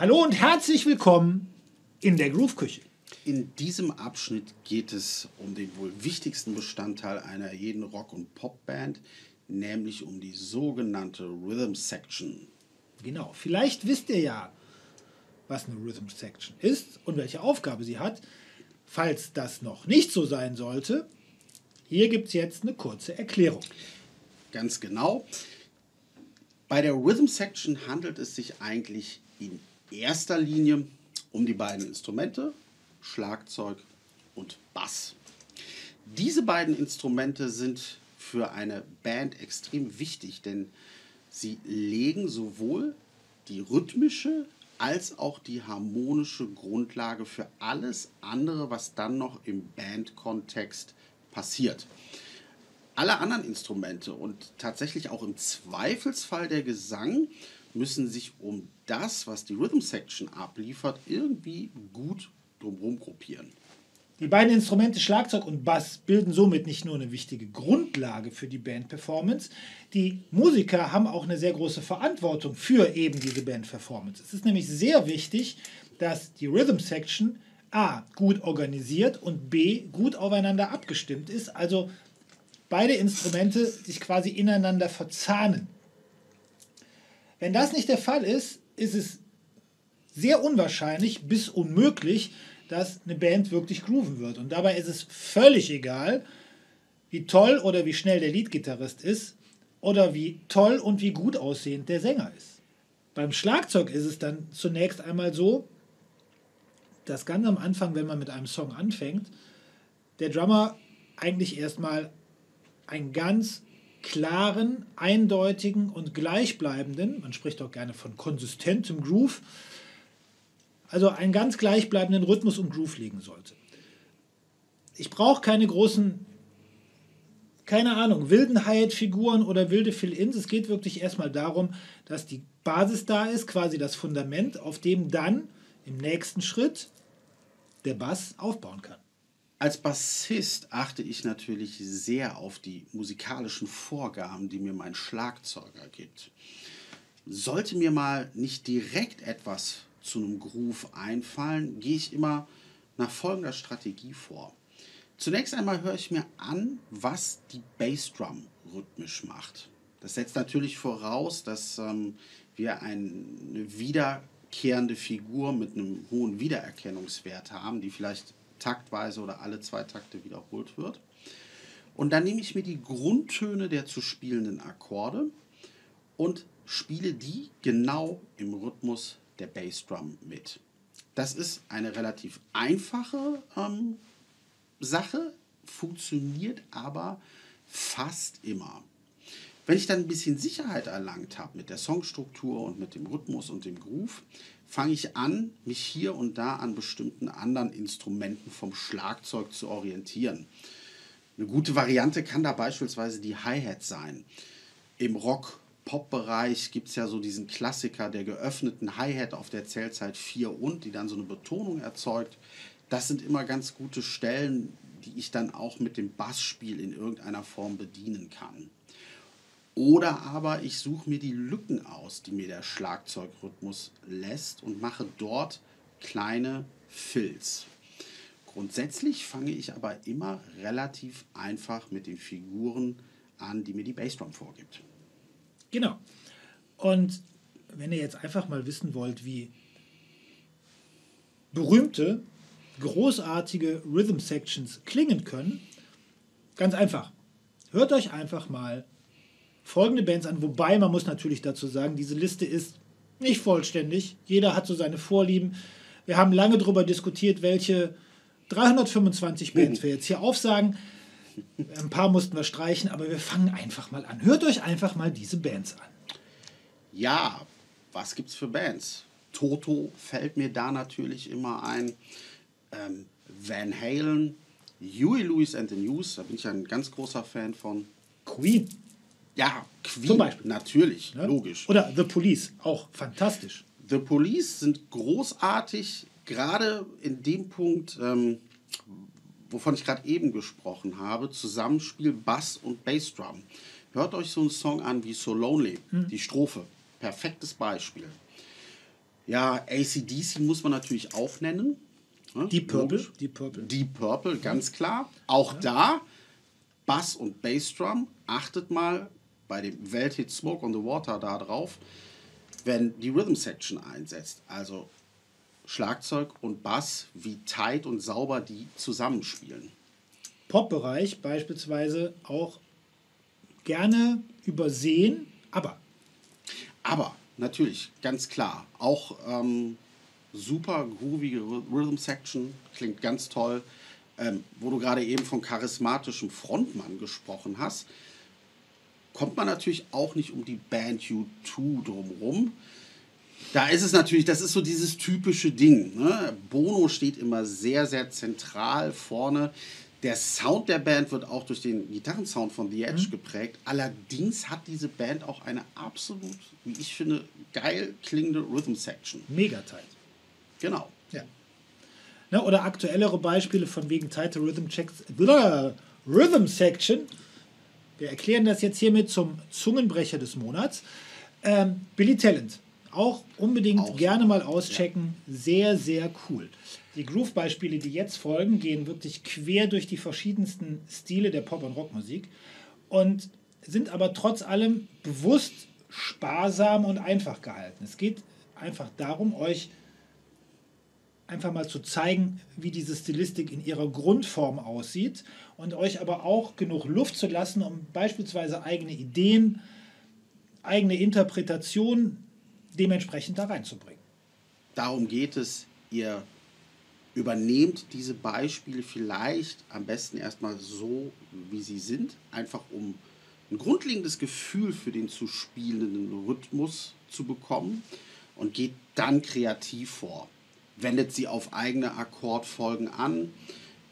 Hallo und herzlich willkommen in der Groove-Küche. In diesem Abschnitt geht es um den wohl wichtigsten Bestandteil einer jeden Rock- und Popband, nämlich um die sogenannte Rhythm Section. Genau, vielleicht wisst ihr ja, was eine Rhythm Section ist und welche Aufgabe sie hat. Falls das noch nicht so sein sollte, hier gibt es jetzt eine kurze Erklärung. Ganz genau. Bei der Rhythm Section handelt es sich eigentlich in erster Linie um die beiden Instrumente, Schlagzeug und Bass. Diese beiden Instrumente sind für eine Band extrem wichtig, denn sie legen sowohl die rhythmische als auch die harmonische Grundlage für alles andere, was dann noch im Bandkontext passiert. Alle anderen Instrumente und tatsächlich auch im Zweifelsfall der Gesang müssen sich um das, was die Rhythm Section abliefert, irgendwie gut drumherum gruppieren. Die beiden Instrumente Schlagzeug und Bass bilden somit nicht nur eine wichtige Grundlage für die Bandperformance, die Musiker haben auch eine sehr große Verantwortung für eben diese Bandperformance. Es ist nämlich sehr wichtig, dass die Rhythm Section A gut organisiert und B gut aufeinander abgestimmt ist, also beide Instrumente sich quasi ineinander verzahnen. Wenn das nicht der Fall ist, ist es sehr unwahrscheinlich bis unmöglich, dass eine Band wirklich grooven wird. Und dabei ist es völlig egal, wie toll oder wie schnell der Leadgitarrist ist oder wie toll und wie gut aussehend der Sänger ist. Beim Schlagzeug ist es dann zunächst einmal so, dass ganz am Anfang, wenn man mit einem Song anfängt, der Drummer eigentlich erstmal einen ganz klaren, eindeutigen und gleichbleibenden, man spricht auch gerne von konsistentem Groove, also einen ganz gleichbleibenden Rhythmus und Groove legen sollte. Ich brauche keine großen, keine Ahnung, wilden Hi-Hat-Figuren oder wilde Fill-Ins. Es geht wirklich erstmal darum, dass die Basis da ist, quasi das Fundament, auf dem dann im nächsten Schritt der Bass aufbauen kann. Als Bassist achte ich natürlich sehr auf die musikalischen Vorgaben, die mir mein Schlagzeuger gibt. Sollte mir mal nicht direkt etwas zu einem Groove einfallen, gehe ich immer nach folgender Strategie vor. Zunächst einmal höre ich mir an, was die Bassdrum rhythmisch macht. Das setzt natürlich voraus, dass ähm, wir eine wiederkehrende Figur mit einem hohen Wiedererkennungswert haben, die vielleicht taktweise oder alle zwei Takte wiederholt wird. Und dann nehme ich mir die Grundtöne der zu spielenden Akkorde und spiele die genau im Rhythmus der Bassdrum mit. Das ist eine relativ einfache ähm, Sache, funktioniert aber fast immer. Wenn ich dann ein bisschen Sicherheit erlangt habe mit der Songstruktur und mit dem Rhythmus und dem Groove, fange ich an, mich hier und da an bestimmten anderen Instrumenten vom Schlagzeug zu orientieren. Eine gute Variante kann da beispielsweise die Hi-Hat sein. Im Rock-Pop-Bereich gibt es ja so diesen Klassiker der geöffneten Hi-Hat auf der Zählzeit 4 und, die dann so eine Betonung erzeugt. Das sind immer ganz gute Stellen, die ich dann auch mit dem Bassspiel in irgendeiner Form bedienen kann. Oder aber ich suche mir die Lücken aus, die mir der Schlagzeugrhythmus lässt und mache dort kleine Fills. Grundsätzlich fange ich aber immer relativ einfach mit den Figuren an, die mir die Bassdrum vorgibt. Genau. Und wenn ihr jetzt einfach mal wissen wollt, wie berühmte, großartige Rhythm Sections klingen können, ganz einfach. Hört euch einfach mal folgende Bands an, wobei man muss natürlich dazu sagen, diese Liste ist nicht vollständig. Jeder hat so seine Vorlieben. Wir haben lange darüber diskutiert, welche 325 Bands wir jetzt hier aufsagen. Ein paar mussten wir streichen, aber wir fangen einfach mal an. Hört euch einfach mal diese Bands an. Ja, was gibt's für Bands? Toto fällt mir da natürlich immer ein. Ähm, Van Halen, Huey Lewis and the News, da bin ich ein ganz großer Fan von. Queen. Ja, Queen. Zum Beispiel. Natürlich, Ne? logisch. Oder The Police, auch fantastisch. The Police sind großartig, gerade in dem Punkt, ähm, wovon ich gerade eben gesprochen habe, Zusammenspiel Bass und Bassdrum. Hört euch so einen Song an wie So Lonely, die Strophe. Perfektes Beispiel. Ja, ACDC muss man natürlich auch nennen. Ne? Deep Purple. Logisch. Deep Purple. Deep Purple, ganz klar. Auch da Bass und Bassdrum. Achtet mal bei dem Welthit Smoke on the Water da drauf, wenn die Rhythm Section einsetzt. Also Schlagzeug und Bass, wie tight und sauber die zusammenspielen. Pop-Bereich beispielsweise auch gerne übersehen, aber Aber natürlich, ganz klar, auch ähm, super groovige Rhythm Section, klingt ganz toll. Ähm, wo du gerade eben von charismatischem Frontmann gesprochen hast, kommt man natürlich auch nicht um die Band U2 drumherum. Da ist es natürlich, das ist so dieses typische Ding. Ne? Bono steht immer sehr, sehr zentral vorne. Der Sound der Band wird auch durch den Gitarrensound von The Edge geprägt. Allerdings hat diese Band auch eine absolut, wie ich finde, geil klingende Rhythm Section. mega tight. Genau. Ja. Ne, oder aktuellere Beispiele von wegen Title Rhythm Checks. Rhythm Section. Wir erklären das jetzt hiermit zum Zungenbrecher des Monats. Ähm, Billy Talent. Auch unbedingt Auch gerne mal auschecken. Sehr, sehr cool. Die Groove-Beispiele, die jetzt folgen, gehen wirklich quer durch die verschiedensten Stile der Pop- und Rockmusik und sind aber trotz allem bewusst sparsam und einfach gehalten. Es geht einfach darum, euch einfach mal zu zeigen, wie diese Stilistik in ihrer Grundform aussieht und euch aber auch genug Luft zu lassen, um beispielsweise eigene Ideen, eigene Interpretation dementsprechend da reinzubringen. Darum geht es. Ihr übernehmt diese Beispiele vielleicht am besten erstmal so, wie sie sind, einfach um ein grundlegendes Gefühl für den zu spielenden Rhythmus zu bekommen und geht dann kreativ vor. Wendet sie auf eigene Akkordfolgen an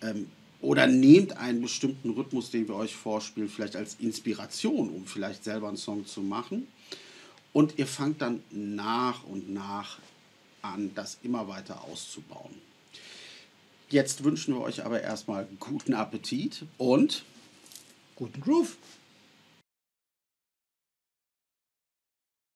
ähm, oder nehmt einen bestimmten Rhythmus, den wir euch vorspielen, vielleicht als Inspiration, um vielleicht selber einen Song zu machen. Und ihr fangt dann nach und nach an, das immer weiter auszubauen. Jetzt wünschen wir euch aber erstmal guten Appetit und Guten Groove!